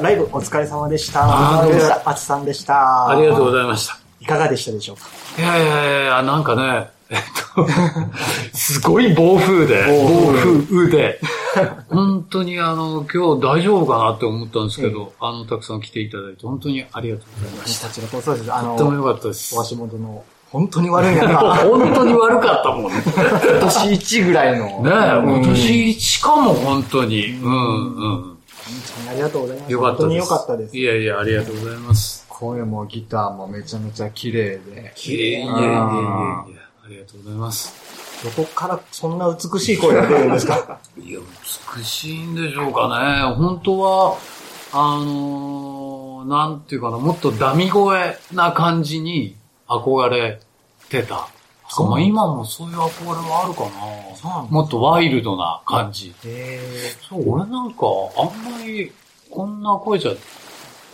ライブお疲れ様でした。あつさんでした。ありがとうございました。いかがでしたでしょうか？いやいやいや、なんかね、えっと、すごい暴風で、暴風雨で、本当にあの、今日大丈夫かなって思ったんですけど、あの、たくさん来ていただいて、本当にありがとうございました。私たちのこそです。あの、とても良かったです。お足元の、本当に悪い中、本当に悪かったもんね。ね今年1ぐらいの。え、今年しかも本当に。うんうん。ありがとうございます。よかったです。本当に良かったです。いやいや、ありがとうございます。声もギターもめちゃめちゃ綺麗で。いやいやいやいやいや、ありがとうございます。どこからそんな美しい声が出るんですか？いや、美しいんでしょうかね。本当は、あのーなんていうかな、もっとダミ声な感じに憧れてた。そうまあ今もそういう憧れはあるかな。もっとワイルドな感じ。へそう、俺なんか、あんまりこんな声じゃ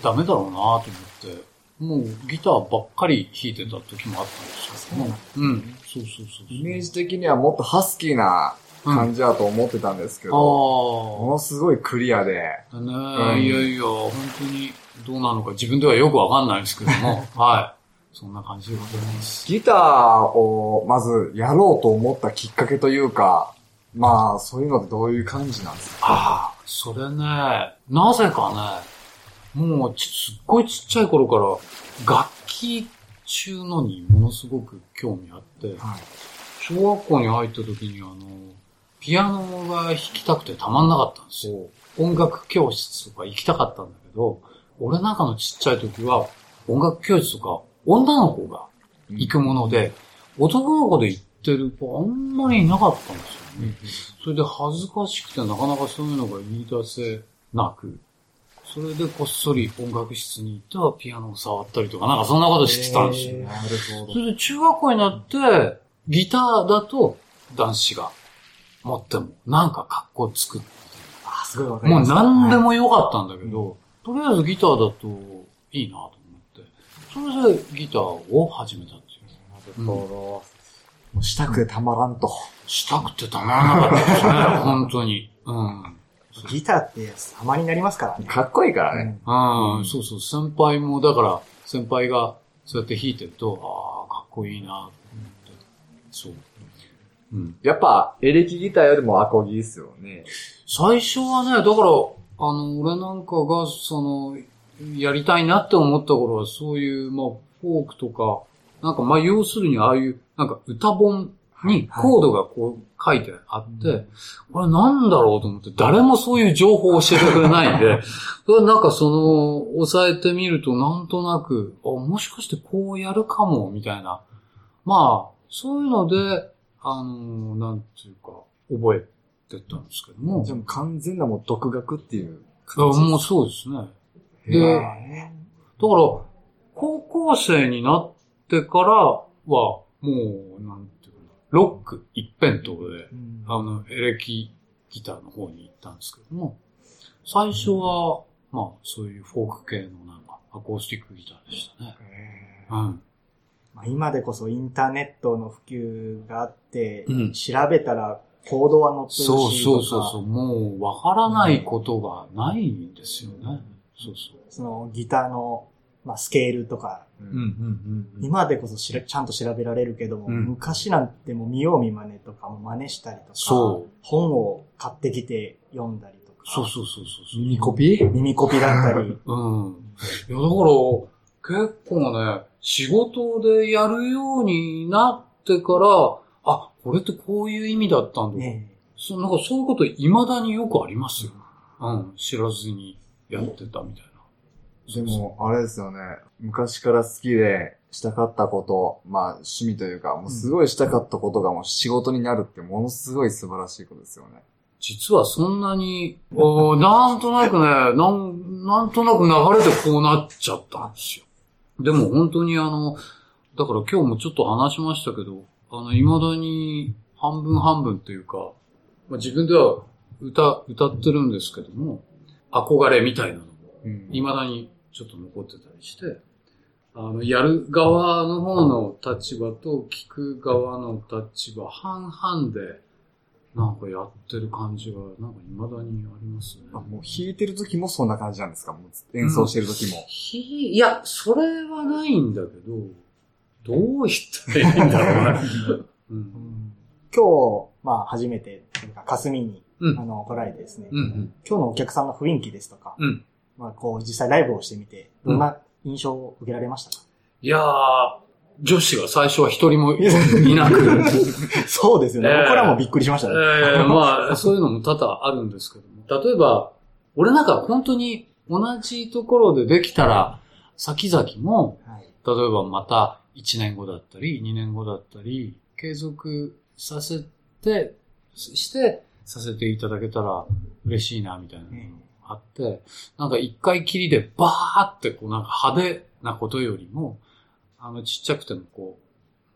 ダメだろうなと思って、もうギターばっかり弾いてた時もあったんですけども。うん。そうそうそうそう。イメージ的にはもっとハスキーな感じだと思ってたんですけあど、もあ。のすごいクリアで、ねえ、んいやいや、本当にどうなのか自分ではよくわかんないんですけども、はい。そんな感じでございます。ギターをまずやろうと思ったきっかけというか、まあ、そういうのってどういう感じなんですか？ああ、それね、なぜかね、もうちすっごいちっちゃい頃から楽器中のにものすごく興味あって、はい。小学校に入った時にあの、ピアノが弾きたくてたまんなかったんですよ。音楽教室とか行きたかったんだけど、俺なんかのちっちゃい時は音楽教室とか女の子が行くもので、男の子で行ってる子あんまりいなかったんですよね。それで恥ずかしくてなかなかそういうのが言い出せなく、それでこっそり音楽室に行ってピアノを触ったりとか、なんかそんなことしてたんですよ。へなるほそれで中学校になって、ギターだと男子が持ってもなんか格好つく。あ、すごいわかりもうます。何ではいもよかったんだけど、とりあえずギターだといいなとそれでギターを始めたっていう。なるほど。もうしたくてたまらんと。したくてたまらなかったですね、本当に。うん。ギターって様になりますからね。かっこいいからね。うん、そうそう、先輩も、だから、先輩がそうやって弾いてると、ああ、かっこいいなと思って。そう。うん。やっぱ、エレキギターよりもアコギですよね。最初はね、だから、あの、俺なんかが、その、やりたいなって思った頃は、そういう、まあ、フォークとか、なんか、まあ、要するに、ああいう、なんか、歌本にコードがこう書いてあって、これなんだろうと思って、誰もそういう情報を教えてくれないんで、それなんかその、押さえてみると、なんとなく、あ、もしかしてこうやるかも、みたいな。まあ、そういうので、あの、なんていうか、覚えてったんですけども。じゃあ完全なもう独学っていうあ感じ。もうそうですね。で、だから、高校生になってからは、もう、なんていうかな、ロック一辺倒で、うん。あの、エレキギターの方に行ったんですけども、最初は、まあ、そういうフォーク系のなんか、アコースティックギターでしたね。へうん。まあ今でこそインターネットの普及があって、うん。調べたらコードは載ってるしそうそうそうそう、もう、わからないことがないんですよね。そうそう。そのギターの、まあ、スケールとか、ーうん、うん、うん。今でこそしらちゃんと調べられるけども、うん昔なんてもう見よう見真似とかも真似したりとか、そう本を買ってきて読んだりとか、そうそうそうそうそう。耳コピ？ー耳コピだったり、うん。いや、だから、結構ね、仕事でやるようになってから、あ、これってこういう意味だったんだ。ねそうなんかそういうこと未だによくありますよ。うん。知らずにやってたみたいな。でも、あれですよね。昔から好きで、したかったこと、まあ、趣味というか、もうすごいしたかったことがもう仕事になるってものすごい素晴らしいことですよね。実はそんなに、おーなんとなくね、なん、なんとなく流れでこうなっちゃったんですよ。でも本当にあの、だから今日もちょっと話しましたけど、あの、未だに半分半分というか、まあ、自分では歌、歌ってるんですけども、憧れみたいなのも、うん未だにちょっと残ってたりして、あの、やる側の方の立場と聞く側の立場半々でなんかやってる感じが、なんか未だにありますね。あもう弾いてる時もそんな感じなんですか？もう演奏してる時も。ひいや、それはないんだけど、どう言ったらいいんだろうな。うん。今日、まあ初めて、か霞に、うんあの、来られてですね、うんうん。今日のお客さんの雰囲気ですとか、うん。まあこう実際ライブをしてみて、どんな印象を受けられましたか、いやー、女子が最初は一人もいなく、そうですよね。ええ僕らもびっくりしましたね。ええまあ、そういうのも多々あるんですけども。例えば、俺なんか本当に同じところでできたら、先々も、はい。例えばまた1年後だったり、2年後だったり、継続させて、して、させていただけたら嬉しいな、みたいなのがあって、なんか一回きりでバーってこうなんか派手なことよりも、あのちっちゃくてもこ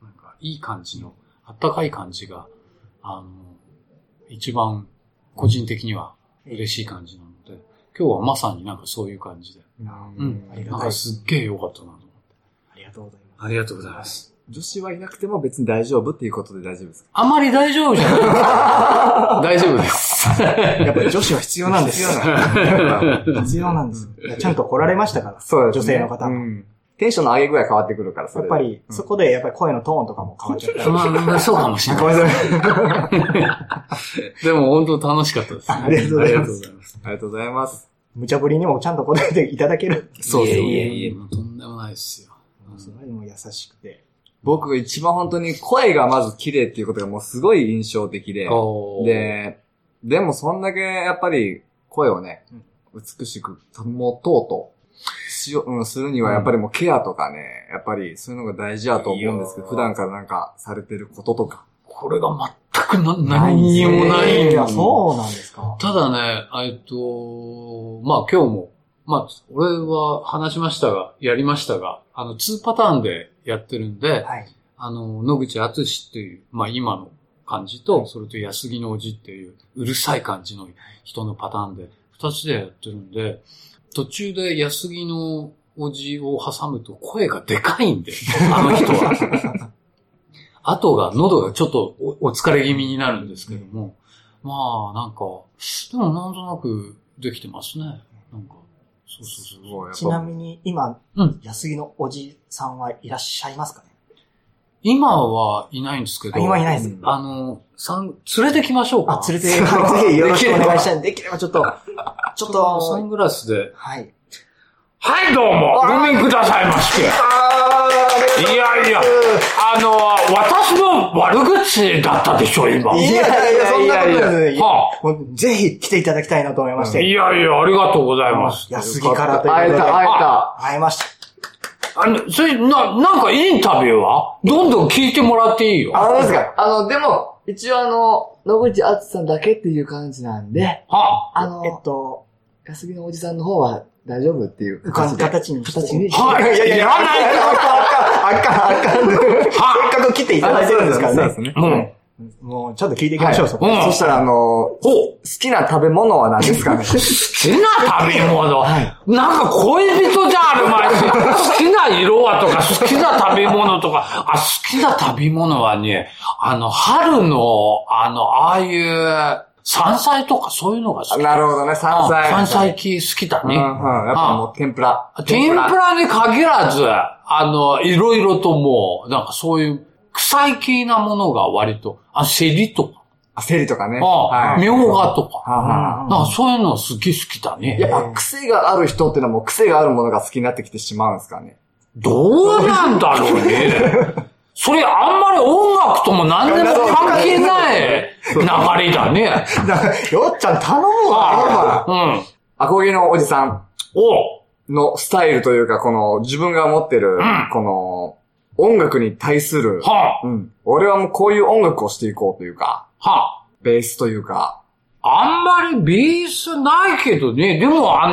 う、なんかいい感じの、あったかい感じが、あの、一番個人的には嬉しい感じなので、今日はまさになんかそういう感じで、うんなんかすっげえ良かったなと思って。ありがとうございます。ありがとうございます。女子はいなくても別に大丈夫っていうことで大丈夫ですか？あまり大丈夫じゃない。大丈夫です。やっぱり女子は必要なんですよ。必要なんです。いやちゃんと来られましたから。そうですね。女性の方も。うん。テンションの上げ具合変わってくるから、やっぱり、そこでやっぱり声のトーンとかも変わっちゃったり。まあ、そうかもしれない。でも本当楽しかったです。ありがとうございますありがとうございます。ありがとうございます。無茶ぶりにもちゃんと答えていただける。そうそういえいえいえ、もうとんでもないですよ。それも優しくて。僕が一番本当に声がまず綺麗っていうことがもうすごい印象的で、で、でもそんだけやっぱり声をね、美しく保とうとしよう、うん、するにはやっぱりもうケアとかね、やっぱりそういうのが大事だと思うんですけど、普段からなんかされてることとか。これが全くな何にもないいや、のにそうなんですか。ただね、えっと、まあ今日も、まあ俺は話しましたが、やりましたが、あの2パターンでやってるんで、はい。あの、野口敦っていう、まあ今の感じと、それと安木のおじっていう、うるさい感じの人のパターンで、二つでやってるんで、途中で安木のおじを挟むと声がでかいんで、あの人は。後が、喉がちょっとおお疲れ気味になるんですけども、まあなんか、でもなんとなくできてますね。なんか、そうそうそうちなぱみに、今、うん安木のおじさんはいらっしゃいますかね？今はいないんですけど、あ今いないです。うんあの、さん、連れてきましょうか。あ、連れて、はいぜひよろしくお願いしたい できればちょっと、ちょっと、サングラスで。はい。はい、どうも、ごめんくださいまして。いやいや、あの、私の悪口だったでしょ、今。いやいやいや、そんなことないです。はもうぜひ来ていただきたいなと思いましあ、て。いやいや、ありがとうございます。安木からということで。会えた、会えた。会えました。あの、それ、な、なんかインタビューは？どんどん聞いてもらっていいよ。あのですかあの、でも、一応あの、野口敦さんだけっていう感じなんで、はあの、えっと、安木のおじさんの方は大丈夫っていう形形で。形にして。形にはいいやいやいや、いらないあかん、あかん、あかん、あかん。せっかく来ていただいてるんですからね。そうですね。うん。もう、ちょっと聞いていきましょう、そこ。うんそしたらあの。好きな食べ物は何ですかね？好きな食べ物、なんか恋人じゃあるまいし、好きな色はとか、好きな食べ物とか、あ、好きな食べ物はね、あの、春の、あの、ああいう、山菜とかそういうのが好き。なるほどね、山菜。山菜系好きだね。うんうん。やっぱもう天ぷら。天ぷらに限らず、あの、いろいろともう、なんかそういう、臭い系なものが割と、あ、セリとか、あ、セリとかね。あ、はい。みょうがとか、なんかそういうのすげえ好きだね。やっぱ癖がある人ってのはもう癖があるものが好きになってきてしまうんですかね。どうなんだろうね。それあんまり音楽とも何でも関係ない流れだね。よっちゃん頼むわ。うん。アコギのおじさんおのスタイルというか、この自分が持ってるん、この音楽に対する、はうん。俺はもうこういう音楽をしていこうというか、あ、はベースというか、あ。あんまりベースないけどね。でもあ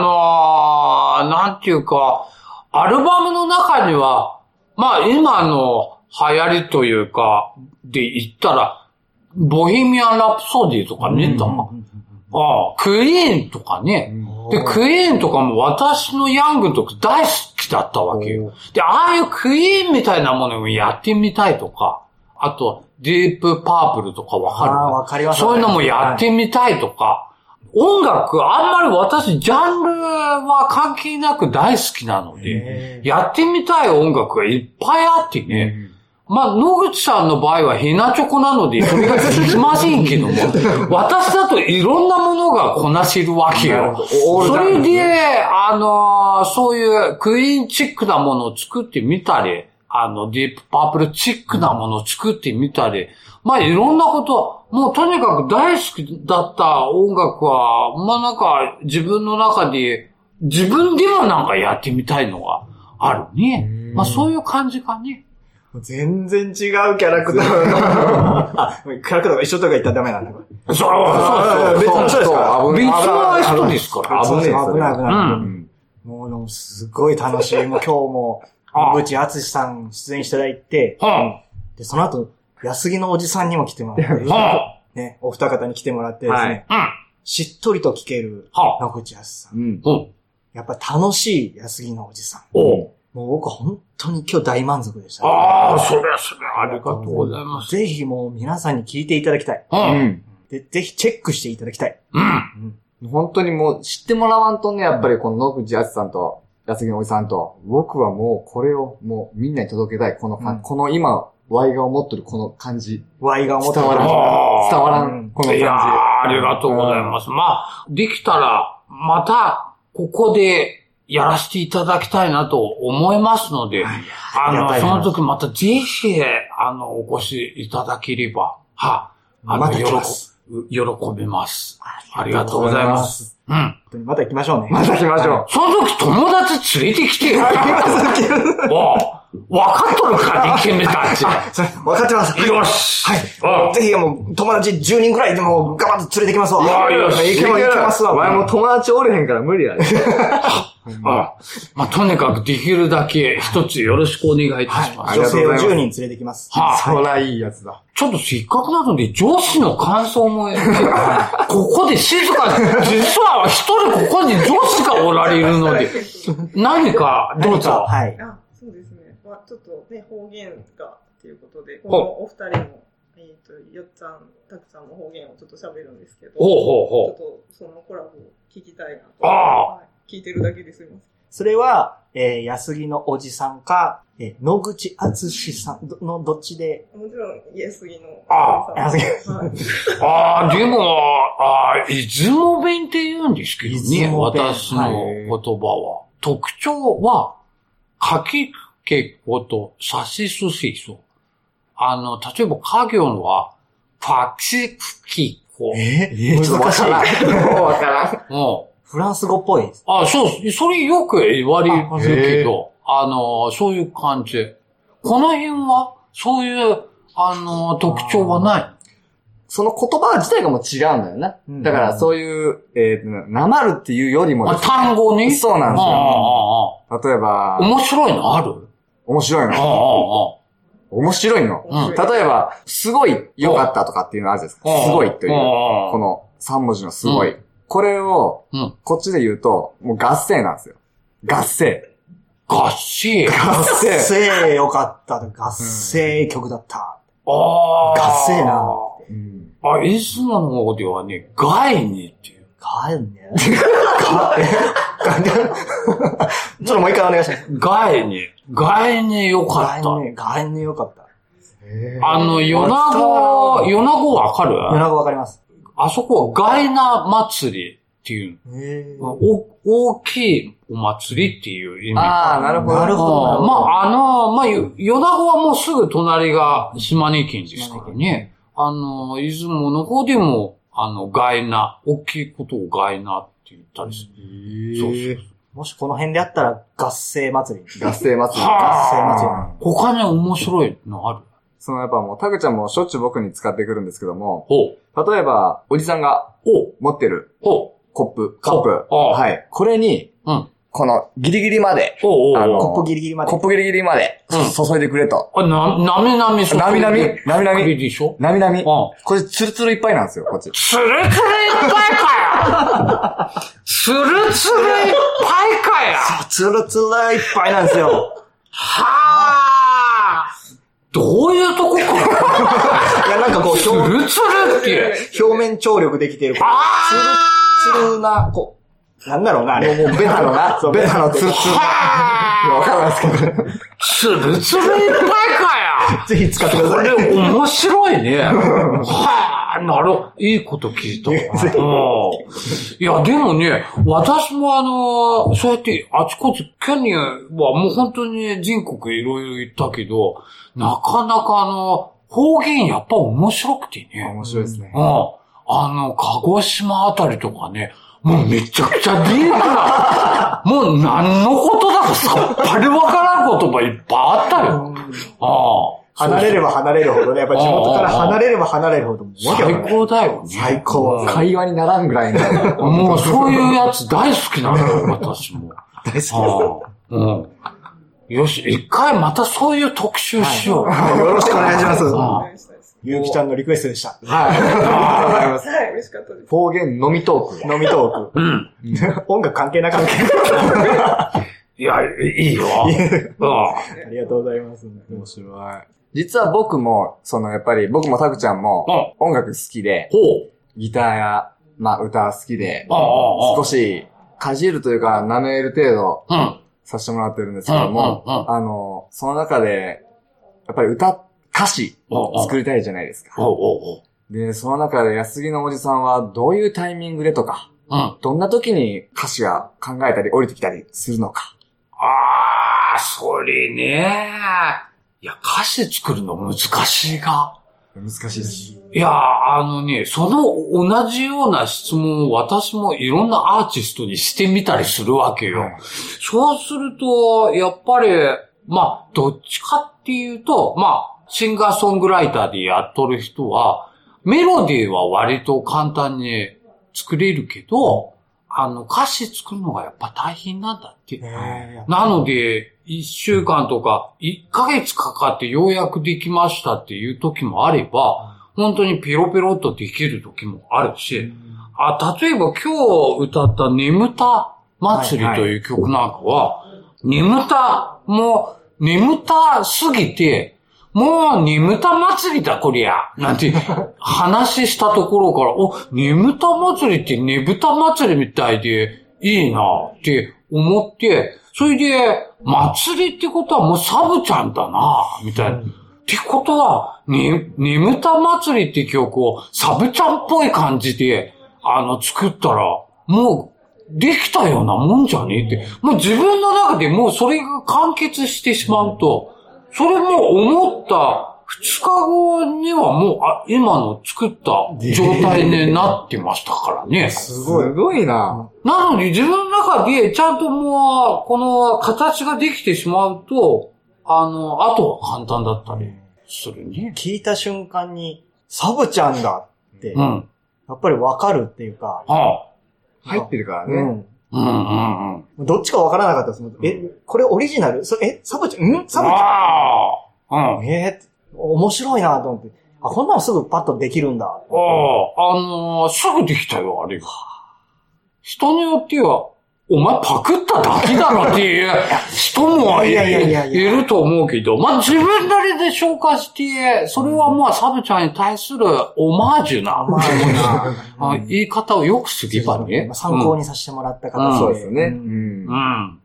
のーなんていうか、アルバムの中には、まあ今の流行りというか、で言ったら、ボヘミアン・ラプソディとかね、だああ、クイーンとかね。で、クイーンとかも私のヤングの時大好きだったわけよ。で、ああいうクイーンみたいなものをやってみたいとか、あと、ディープパープルとかわかる？わかります。そういうのもやってみたいとか、音楽、あんまり私、ジャンルは関係なく大好きなので、やってみたい音楽がいっぱいあってね、まあ、野口さんの場合はヘナチョコなので、それができませんけども、私だといろんなものがこなせるわけよ。それで、あのーそういうクイーンチックなものを作ってみたり、あの、ディープパープルチックなものを作ってみたり、まあいろんなこと、もうとにかく大好きだった音楽は、まあなんか自分の中で、自分でもなんかやってみたいのがあるね。まあそういう感じかね。全然違うキャラクターの。あ、キャラクターが一緒とか言ったらダメなんだ、これ。そうあー別の人ですかそう別の人ですから。危ねえ危ない危ない。うんもう、すごい楽しい。もう今日も、あ野口敦さん出演していただいて、はで、その後、安木のおじさんにも来てもらって、ね、お二方に来てもらってですね。しっとりと聞けるはあ野口敦さん。うん。おやっぱ楽しい安木のおじさん。おもう僕本当に今日大満足でした、ああ、それはそれはありがとうございます。ぜひもう皆さんに聞いていただきたい。う。うんん。で、ぜひチェックしていただきたい。うん。本当にもう知ってもらわんとね、やっぱりこの野口敦さんと安木のおじさんと、僕はもうこれをもうみんなに届けたい。このか、うんこの今、ワイが思ってるこの感じ。Y が思って伝わらん。伝わらうんん。この感じ。いやーありがとうございます。まあ、できたら、また、ここでやらせていただきたいなと思いますので、あの、ありがたいなその時またぜひ、あの、お越しいただければ、は、あの、また喜来ます喜びます。ありがとうございます。うん。本当にまた行きましょうね。また来ましょその時友達連れてきてよ。おうわかっとるか、イケメンたち。それ、分かってます。よし。はい。ぜひもう、友達10人くらいでも、ガバッと連れてきますわ。いやよしいけます、いけますわ。お前も友達おれへんから無理やで。あまあ、とにかくできるだけ一つよろしくお願いいたします。女性をございます10人連れてきます。はあそらいいやつだ。ちょっとせっかくなので上司の感想も、ここで静かに、実は一人ここに上司がおられるので、何かどうぞ。はい。あ、そうですね。まあちょっとね、方言がっていうことで、このお二人も、えっ、と、よっちゃん、たくさんの方言をちょっと喋るんですけど、ほうほうほちょっとそのコラボを聞きたいなと。ああはい、聞いてるだけですいません。それは、えー、安木のおじさんか、えー、野口敦さんのどっちで、もちろん、家杉の。ああ安木はい。ああ、でも、ああ、出雲弁って言うんですけど出ね、私の言葉は。特徴は、かきけことさしすせそ。あの、例えば家業のは、パチフキコ。ええちょっとわからん。もうわからん。うん。フランス語っぽいです。あ、そう、それよく言われるけど、あの、そういう感じ。この辺は、そういう、あの、特徴はない。その言葉自体がもう違うんだよな。うんだからそういう、えー、なまるっていうよりもね単語に？そうなんですよ。例えば面白いのある？面白いの。面白いの。うん例えば、すごい良かったとかっていうのあるじゃないですか。すごいという。この3文字のすごい。これを、うん。こっちで言うと、もう合成なんですよ。合成。合唱。合合成。成よかった。合成曲だった。ああ。合成な。うんあ、出雲の方ではね、外にっていう。かえんね。かえ、ちょっともう一回お願いします。外に。外によかった。ガエンね、ガエンねよかった。あの、米子、米子わかる？米子わかります。あそこはガイナ祭りっていう。大きいお祭りっていう意味。ああ、なるほど。なるほどまあ、あの、まあ、よ米子はもうすぐ隣が島根県ですからね。あの、出雲の方でも、あの、ガイナ、大きいことをガイナって言ったりする。そうそうもしこの辺であったら合成祭り。合成祭り。は他に面白いのある？そのやっぱもう、タグちゃんもしょっちゅう僕に使ってくるんですけども、ほう。例えば、おじさんが。持ってるほコップ、カップ。はい。これに、う。うん。このギリギリまで、おうおうあのコップギリギリまで。コップギリギリまで、うん注いでくれと。あ、な、なみなみそこなみなみなみなみでしょなみなみ。うん。これツルツルいっぱいなんですよ、こっち。ツルツルいっぱいかよツルツルいっぱいかよツルツルいっぱいなんですよ。はあどういうとこか いや、なんかこう、ツ表ルツルって。表面張力できてる、つる、つるな、こう、なんだろうな、あれ。もうベタのなそう、ベタのツルツル。わかんないですけど。ツルツルいっぱいかや。ぜひ使ってくだこさい。れ面白いね。はあ、なるいいこと聞いたいや、でもね、私もあの、そうやってあちこち、ケニアはもう本当に全国いろいろ行ったけど、なかなかあの、方言やっぱ面白くてね。面白いですねう。ん。あの、鹿児島あたりとかね、もうめちゃくちゃディープな、もう何のことだかさっぱりわからん言葉いっぱいあったよ。ああ。離れれば離れるほどね、やっぱり地元から離れれば離れるほど、最高だよね。最高会話にならんぐらいの。もうそういうやつ大好きなのよ、私も。大好きです。ああうん。よし、一回またそういう特集しよう。はいよろしくお願いします。ゆうきちゃんのリクエストでした。はい。ありがとうございます。はい、嬉しかったです。方言飲みトーク。飲みトーうん。ク。音楽関係なかった。いや、いいよ。うんありがとうございます。面白い。実は僕も、そのやっぱり僕もタクちゃんも音楽好きで。ギターや、まあ歌好きで。少しかじるというか舐める程度うん。させてもらってるんですけども、あの、その中で、やっぱり歌、歌詞作りたいじゃないですか。で、その中で安木のおじさんはどういうタイミングでとか。どんな時に歌詞が考えたり降りてきたりするのか。ああ、それね。いや、歌詞作るの難しいが。難しいです。いや、あのね、その同じような質問を私もいろんなアーティストにしてみたりするわけよ。はいそうすると、やっぱり、まあ、どっちかっていうと、まあ、シンガーソングライターでやっとる人は、メロディーは割と簡単に作れるけど、あの、歌詞作るのがやっぱ大変なんだって。へなので、一週間とか、一ヶ月かかってようやくできましたっていう時もあれば、本当にペロペロっとできる時もあるし、あ、例えば今日歌った眠た祭りという曲なんかは、眠た、もう、眠たすぎて、もう眠た祭りだこりゃ、なんて話したところから、お、眠た祭りってねぶた祭りみたいでいいなって思って、それで、祭りってことはもうサブちゃんだなみたいな。ってことは、ね、眠た祭りって曲をサブちゃんっぽい感じで、あの、作ったら、もう、できたようなもんじゃねえって。もう自分の中でもうそれが完結してしまうと、それも思った二日後にはもう、あ、今の作った状態になってましたからね。すごい。すごいな。なので自分の中でちゃんともう、この形ができてしまうと、あの、あとは簡単だったりするね。聞いた瞬間に、サブちゃんだって、やうん。っぱりわかるっていうか、あ入ってるからね。うん。うんうんうん。どっちかわからなかったですもん。え、これオリジナル？そえ、サブちゃん、ん？サブちゃああ。うんん。えー面白いなと思って。あ、こんなのすぐパッとできるんだ。ああ、あのーすぐできたよ、あれが。人によっては、お前パクっただけだろっていう人もいいやいやいやいやいると思うけど、まあ自分なりで消化して、それはまあサブちゃんに対するオマージュな、ま あ、あ言い方をよくすればね。参考にさせてもらった形で。そうですね。んうんう。ん。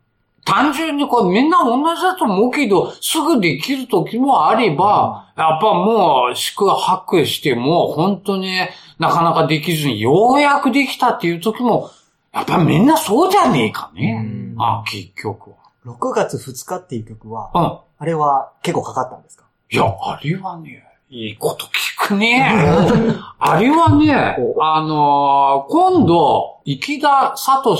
単純にこれみんな同じだと思うけど、すぐできる時もあれば、やっぱもう宿泊しても本当になかなかできずにようやくできたっていう時も、やっぱみんなそうじゃねえかね。うんあ、結局6月2日っていう曲は、は。あれは結構かかったんですか？うん。いや、あれはね、いいこと聞くね。あれはね、あのー今度、池田聡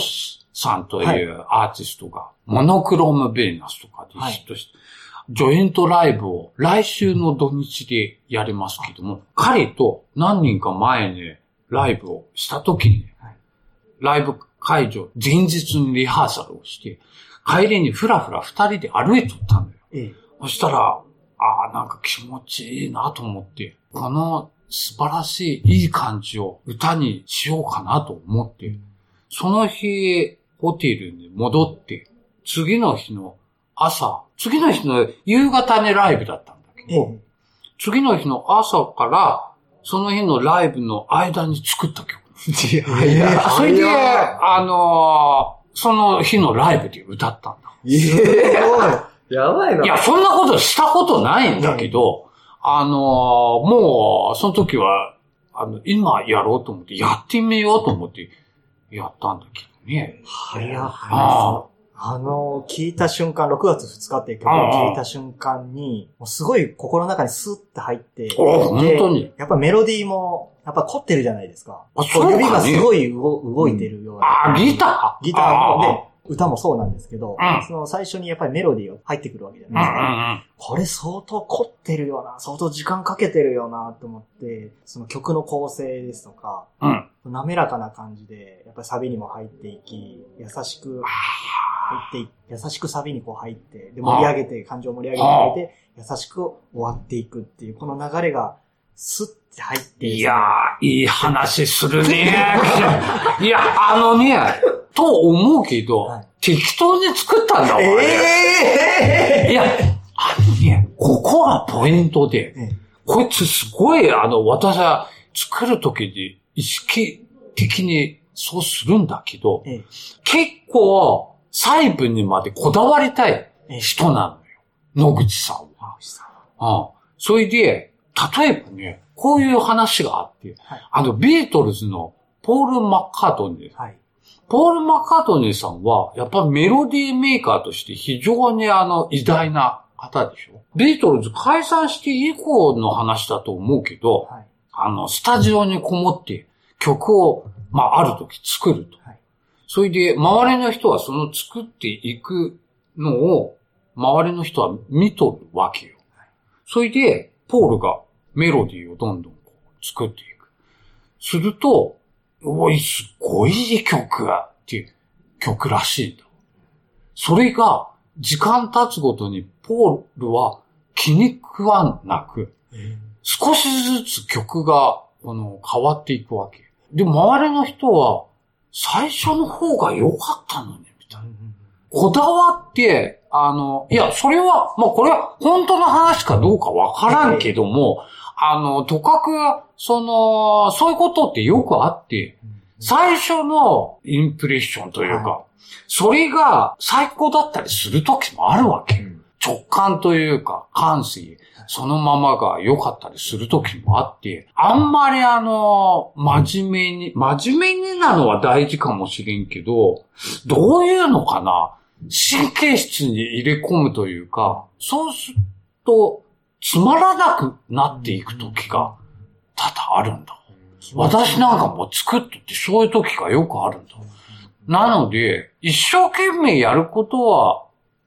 さんというアーティストが、モノクロームベーナスとかでヒットして、ジョイントライブを来週の土日でやりますけども、彼と何人か前にライブをした時に、はいライブ会場、前日にリハーサルをして、帰りにふらふら二人で歩いとったのよ。ええ。そしたら、ああ、なんか気持ちいいなと思って、この素晴らしいいい感じを歌にしようかなと思って、その日、ホテルに戻って、次の日の朝、次の日の夕方にライブだったんだけど、ええ。次の日の朝から、その日のライブの間に作った曲。いやそれで、あのーその日のライブで歌ったんだ。やばいな。いや、そんなことしたことないんだけど、あのーもう、その時は、あの、今やろうと思って、やってみようと思って、やったんだけどね。早あああの、聞いた瞬間、6月2日っていう曲を聞いた瞬間に、もうすごい心の中にスッて入って、お本で当に。やっぱメロディーも、やっぱ凝ってるじゃないですか。こあそうかね指がすごい動動いてるような。あ、ギター？ギターもで、歌もそうなんですけど、うんその最初にやっぱりメロディーが入ってくるわけじゃないですか。んこれ相当凝ってるよな、相当時間かけてるよなと思って、その曲の構成ですとか、うん。うん。滑らかな感じで、やっぱりサビにも入っていき、優しく入ってい優しくサビにこう入って、で、盛り上げて、感情を盛り上げてあげて、優しく終わっていくっていう、この流れが、スッて入っていやー、いい話するね。いや、あのね、と思うけど、はい適当に作ったんだわ、あれええいや、あのね、ここがポイントで、えこいつすごい、あの、私は作るときに意識的にそうするんだけど、ええ結構細部にまでこだわりたいええ人なのよ。野口さんは。うん。それで、例えばね、こういう話があって、はいあの、ビートルズのポール・マッカートニー。はい。ポール・マッカートニーさんは、やっぱメロディーメーカーとして非常にあの、偉大な方でしょ。ビートルズ解散して以降の話だと思うけど、はい。あの、スタジオにこもって曲を、まあ、ある時作ると。はいそれで、周りの人はその作っていくのを、周りの人は見とるわけよ。それで、ポールがメロディーをどんどんこう作っていく。すると、おい、すごいいい曲っていう曲らしいんだ。それが、時間経つごとにポールは気に食わなく、少しずつ曲が、あの、変わっていくわけ。で、周りの人は、最初の方が良かったのに、みたいな。こだわって、あの、いや、それは、まあ、これは本当の話かどうかわからんけども、あの、とかく、その、そういうことってよくあって、最初のインプレッションというか、はそれが最高だったりする時もあるわけ。直感というか、感性、そのままが良かったりする時もあって、あんまりあの、真面目に、真面目になのは大事かもしれんけど、どういうのかな？神経質に入れ込むというか、そうすると、つまらなくなっていく時が多々あるんだ。私なんかも作っててそういう時がよくあるんだ。なので、一生懸命やることは、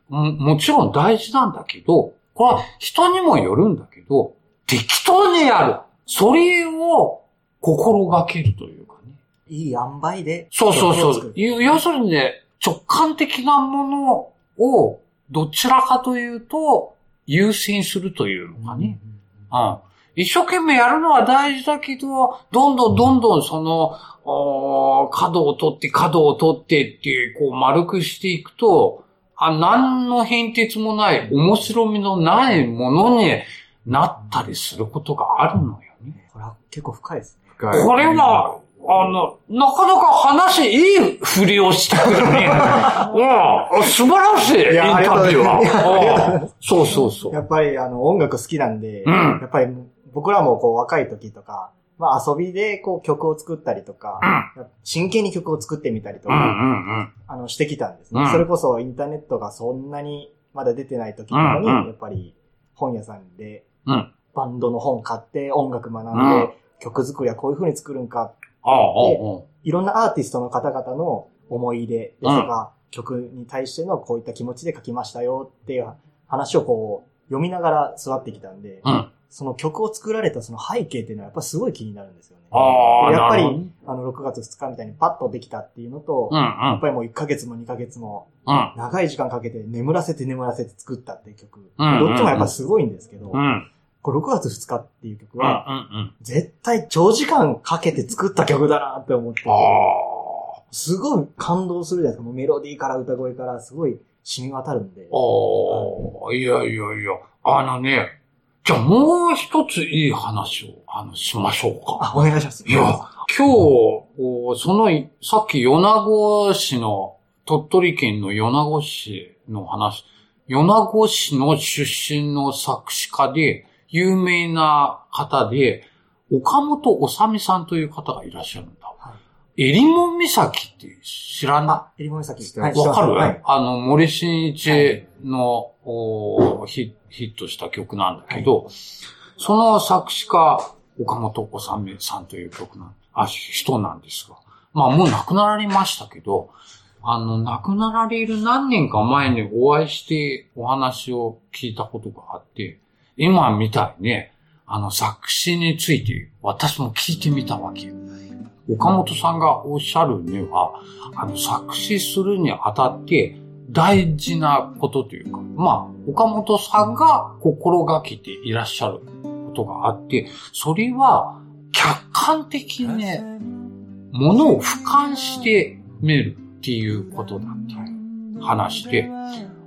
ももちろん大事なんだけど、これは人にもよるんだけど、適当にやる。それを心がけるというかね。いい塩梅で。そうそうそう。要するにね、直感的なものをどちらかというと優先するというのかね。うん。一生懸命やるのは大事だけど、どんどんどんどんその、角を取って角を取ってって、こう丸くしていくと、あ、何の変哲もない、面白みのないものになったりすることがあるのよね。これは結構深いですね。深いこれは、あの、なかなか話いい振りをしてくるね。うん、素晴らしい、インタビューは。うんそうそうそう。やっぱりあの音楽好きなんで、うんやっぱり僕らもこう若い時とか、まあ遊びでこう曲を作ったりとか、真剣に曲を作ってみたりとか、うんうんうん。あのしてきたんですね、うんそれこそインターネットがそんなにまだ出てない時とかに、うんうんやっぱり本屋さんでうん。バンドの本買って音楽学んで、うん曲作りはこういう風に作るんか、いろんなアーティストの方々の思い出ですとか、曲に対してのこういった気持ちで書きましたよっていう話をこう読みながら育ってきたんで、うん。その曲を作られたその背景っていうのはやっぱすごい気になるんですよね。やっぱりあの、6月2日みたいにパッとできたっていうのと、うんやっぱりもう1ヶ月も2ヶ月もうん。長い時間かけて眠らせて眠らせて作ったっていう曲。うんどっちもやっぱすごいんですけど、うん。うん。これ6月2日っていう曲うん。は、うん。絶対長時間かけて作った曲だなって思ってすごい感動するじゃないですか。もうメロディーから歌声からすごい染み渡るんで。あ。ああ。いやいやいや。あのね、じゃあもう一ついい話を、あの、しましょうか。あ、お願いします。いや、今日、おその、さっき米子市の、鳥取県の米子市の話、米子市の出身の作詞家で、有名な方で、岡本治美さんという方がいらっしゃるんだ。はえりもん岬って知らなあ、えりもみさき。知ってわかる、はい。あの、森進一の、おヒヒットした曲なんだけど、その作詞家、岡本治美さんという曲なん、あ、人なんですが。まあもう亡くなられましたけど、あの、亡くなられる何年か前にお会いしてお話を聞いたことがあって、今みたいにね、あの、作詞について私も聞いてみたわけ。岡本さんがおっしゃるには、あの、作詞するにあたって大事なことというか、まあ、岡本さんが心がけていらっしゃることがあって、それは客観的にね、ものを俯瞰して見るっていうことだっていう話で、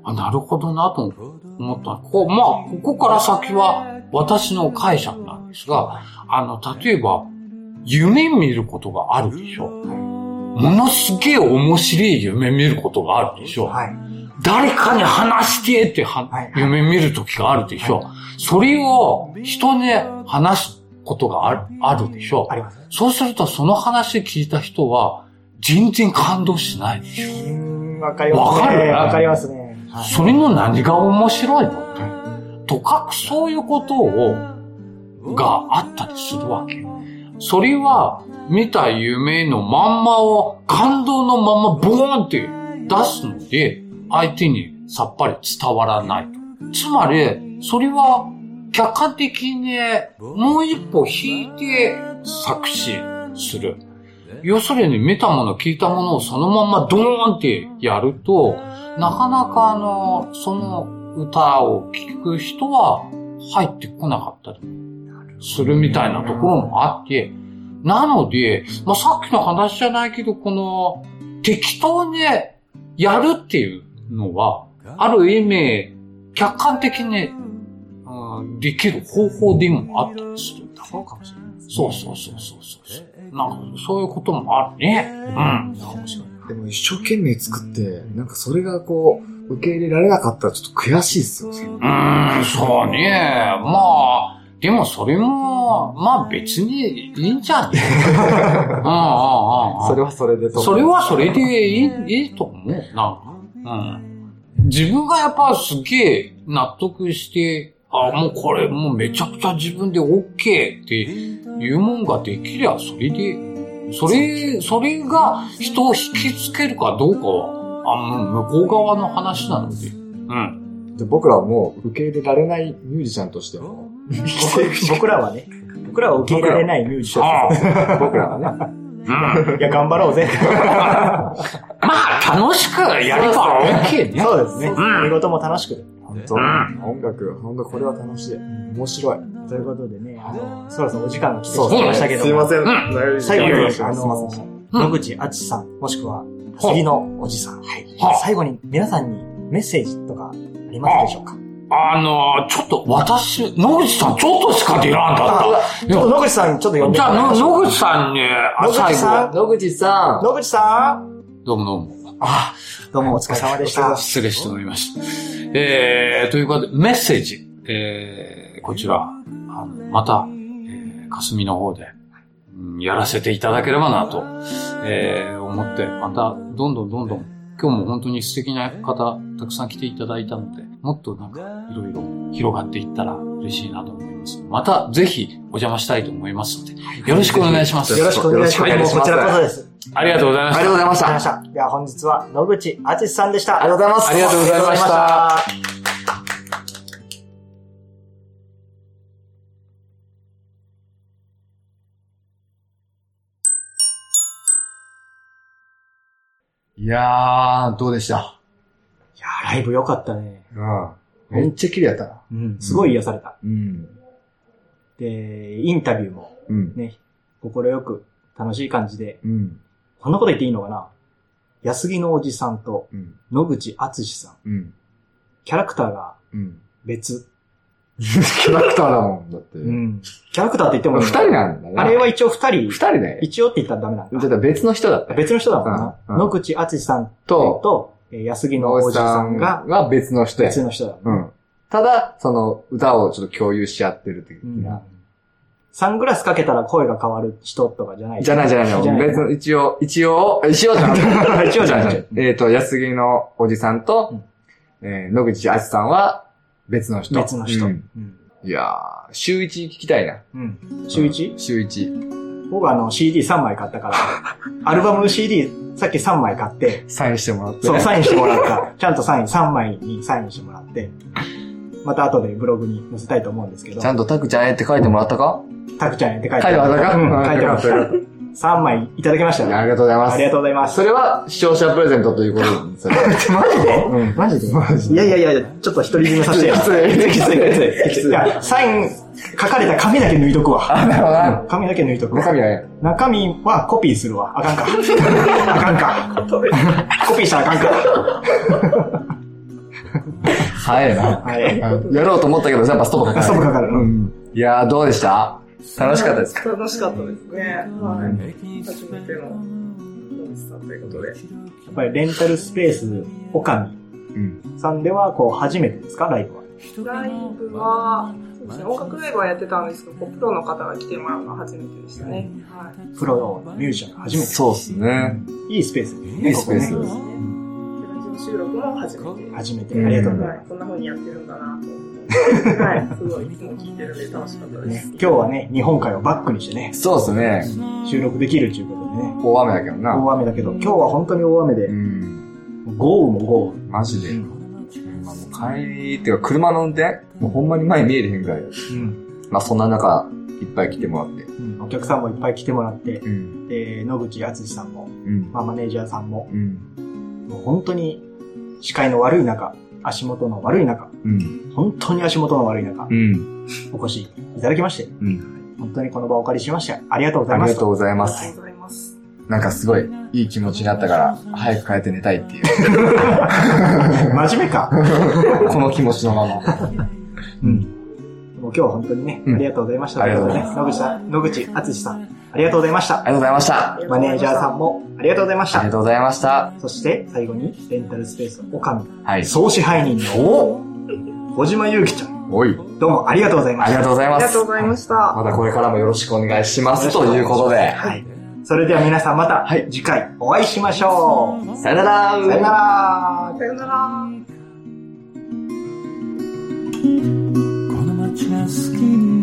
あ、なるほどなと思った。こうまあ、ここから先は私の解釈なんですが、あの、例えば、夢見ることがあるでしょ。ものすげえ面白い夢見ることがあるでしょ。はい。誰かに話してっては、はい夢見るときがあるでしょ。それを人に話すことがあるあるでしょあ。りますね。そうするとその話聞いた人は全然感動しないでしょ。わかりますね。わかる？わかりますね。はいそれの何が面白いの？とかくそういうことを、があったりするわけ。それは、見た夢のまんまを感動のままボーンって出すので、相手にさっぱり伝わらないと。つまり、それは客観的にもう一歩引いて作詞する。要するに見たもの、聞いたものをそのままドーンってやると、なかなかあの、その歌を聴く人は入ってこなかったりするみたいなところもあって、なので、まあ、さっきの話じゃないけど、この適当にやるっていうのは、ある意味、客観的に、うん、できる方法でもあったりするんだ。そうかもしれない。そうそうそうそうそう。なんか、そういうこともあるね。うん。面白い。でも一生懸命作って、なんかそれがこう、受け入れられなかったらちょっと悔しいっすよ。うーん、そうね。まあ、でもそれも、まあ別にいいんじゃね？うんうんうんうん。それはそれでと。それはそれでいい、いいと思う。なんか。うん。自分がやっぱすげえ納得して、あ、もうこれもうめちゃくちゃ自分で OK っていうもんができりゃそれで、それ、それが人を引きつけるかどうかは、あ向こう側の話なので。うん。で僕らはもう受け入れられないミュージシャンとしても、僕僕らはね、僕らは受け入れられないミュージシャン。僕らはね、うん。いや、頑張ろうぜ。まあ、楽しくやれば OK ね。そうですね。うん仕事も楽しく。本当、うん音楽、本当これは楽しい。面白い。ということでね、あの、そろそろお時間が来てしそうまいましたけども、すいません。最後に、あ。の、野口敦さん、もしくは、杉のおじさん。はいはあ。最後に皆さんにメッセージとかありますでしょうか？あの、ちょっと私、野口さんちょっとしか出らんかった。ちょっと野口さん、ちょっと呼んでじゃあ、野口さんに、あ野口最さん後。野口さん。野口さんどうもどうも。あ、どうもお疲れ様でした。失礼しておりました。えー、ということで、メッセージ。えー、こちら、あのまた、えー、霞の方で、うんやらせていただければなと、えー、思って、また、どんどんどんどん、今日も本当に素敵な方、たくさん来ていただいたので、もっとなんか、いろいろ広がっていったら嬉しいなと思います。また、ぜひ、お邪魔したいと思いますので、よろしくお願いします。よろしくお願いします。こちらこそです。ありがとうございまありした。がとうございました。ありがとうございました。では本日は野口敦さんでした。ありがとうございます。ありがとうございましたいやー、どうでした？いやーライブ良かったね。うん。めっちゃ綺麗やったな。うん。すごい癒された。うん。で、インタビューもうん。ね、心よく楽しい感じで、うん。こんなこと言っていいのかな？安木のおじさんとうん。野口敦さん。うん。キャラクターがうん。別。キャラクターだもん、だって。うん。キャラクターって言っても二人なんだな。あれは一応二人二。人ね。一応って言ったらダメなんだ。だって別の人だったよ。別の人だもんな。うんうん野口敦さんと、と、えー安木のおじさんがが別の人や。別の人だ。うん。ただ、その歌をちょっと共有し合ってる的うんな。サングラスかけたら声が変わる人とかじゃない。じゃないじゃないじゃない別の、一応、一応、一応じゃない。一応じゃないえっと、安木のおじさんとうん、えー野口あつさんは別の人。別の人。ううんん。いやー、週一聞きたいな。うん。週一？週一。僕あの CD3 枚買ったから、アルバム CD さっき3枚買って、サインしてもらって。そう、サインしてもらった。ちゃんとサイン、3枚にサインしてもらって、また後でブログに載せたいと思うんですけどち、ゃんとタクちゃんへって書いてもらったか？タクちゃんやって書いてもらったか？うん、書いてもらったよかったた。3枚いただきましたいやあね。りがとうございます。ありがとうございます。それは視聴者プレゼントということです。マジでうんマジで？マジでいやいやいや、ちょっと独り占めさせてよ。きついきつい、きつい、きつい。いや、サイン書かれた紙だけ抜いとくわ。あ、なるほどな。紙だけ抜いとくわ。中身は？ね、中身はコピーするわ。あかんか。あかんか。コピーしたらあかんか。早いな。はい。やろうと思ったけど、やっぱストップかかる。ストップかかるうん。いやー、どうでした？楽しかったですか？楽しかったですね。はい。初めての野口さんということで。やっぱりレンタルスペース、おかみうん。さんでは、こう、初めてですか？ライブは。ライブは、そうですね、音楽ライブはやってたんですけど、こうプロの方が来てもらうのは初めてでしたね。はい。プロのミュージシャンが初めて。そうっすね。いいスペースですね。いいスペースここねラジオ収録も初めて。初めて。ありがとうございまはい。こんな風にやってるんだなと思って。はい。すごい、いつも聞いてるんで楽しかったす。です。ね、今日はね、日本海をバックにしてね、そうっすね。収録できるということでね、大雨だけどな。大雨だけど、今日は本当に大雨でう、ん。豪雨も豪マジで。雨。まあもう帰り、っていうか車の運転もうほんまに前見えれへんぐらい。うん。まあそんな中、いっぱい来てもらって。うん。お客さんもいっぱい来てもらって、うん。で、野口敦さんも、うん。まあ、マネージャーさんも、うん。もう本当に視界の悪い中、足元の悪い中、うん。本当に足元の悪い中、うん。お越しいただきまして、うん。本当にこの場をお借りしまして、ありがとうございます。ありがとうございまあす。りがとうございます。なんかすごい、いい気持ちになったから、早く帰って寝たいっていう。真面目か。この気持ちのまま。うん。もう今日は本当にね、うんありがとうございました。ありがとうございます。野口さん、野口敦さん、ありがとうございました。ありがとうございました。マネージャーさんもありがとうございました。ありがとうございました。そして最後に、レンタルスペースおかみ、はい。総支配人のお小島祐希ちゃん、おい。どうもありがとうございました。ありがとうございますありがとう。ございました。またこれからもよろしくお願いします。ということで。はい。それでは皆さんまた次回お会いしましょう。さよならさよなら。さよなら。この街が好きに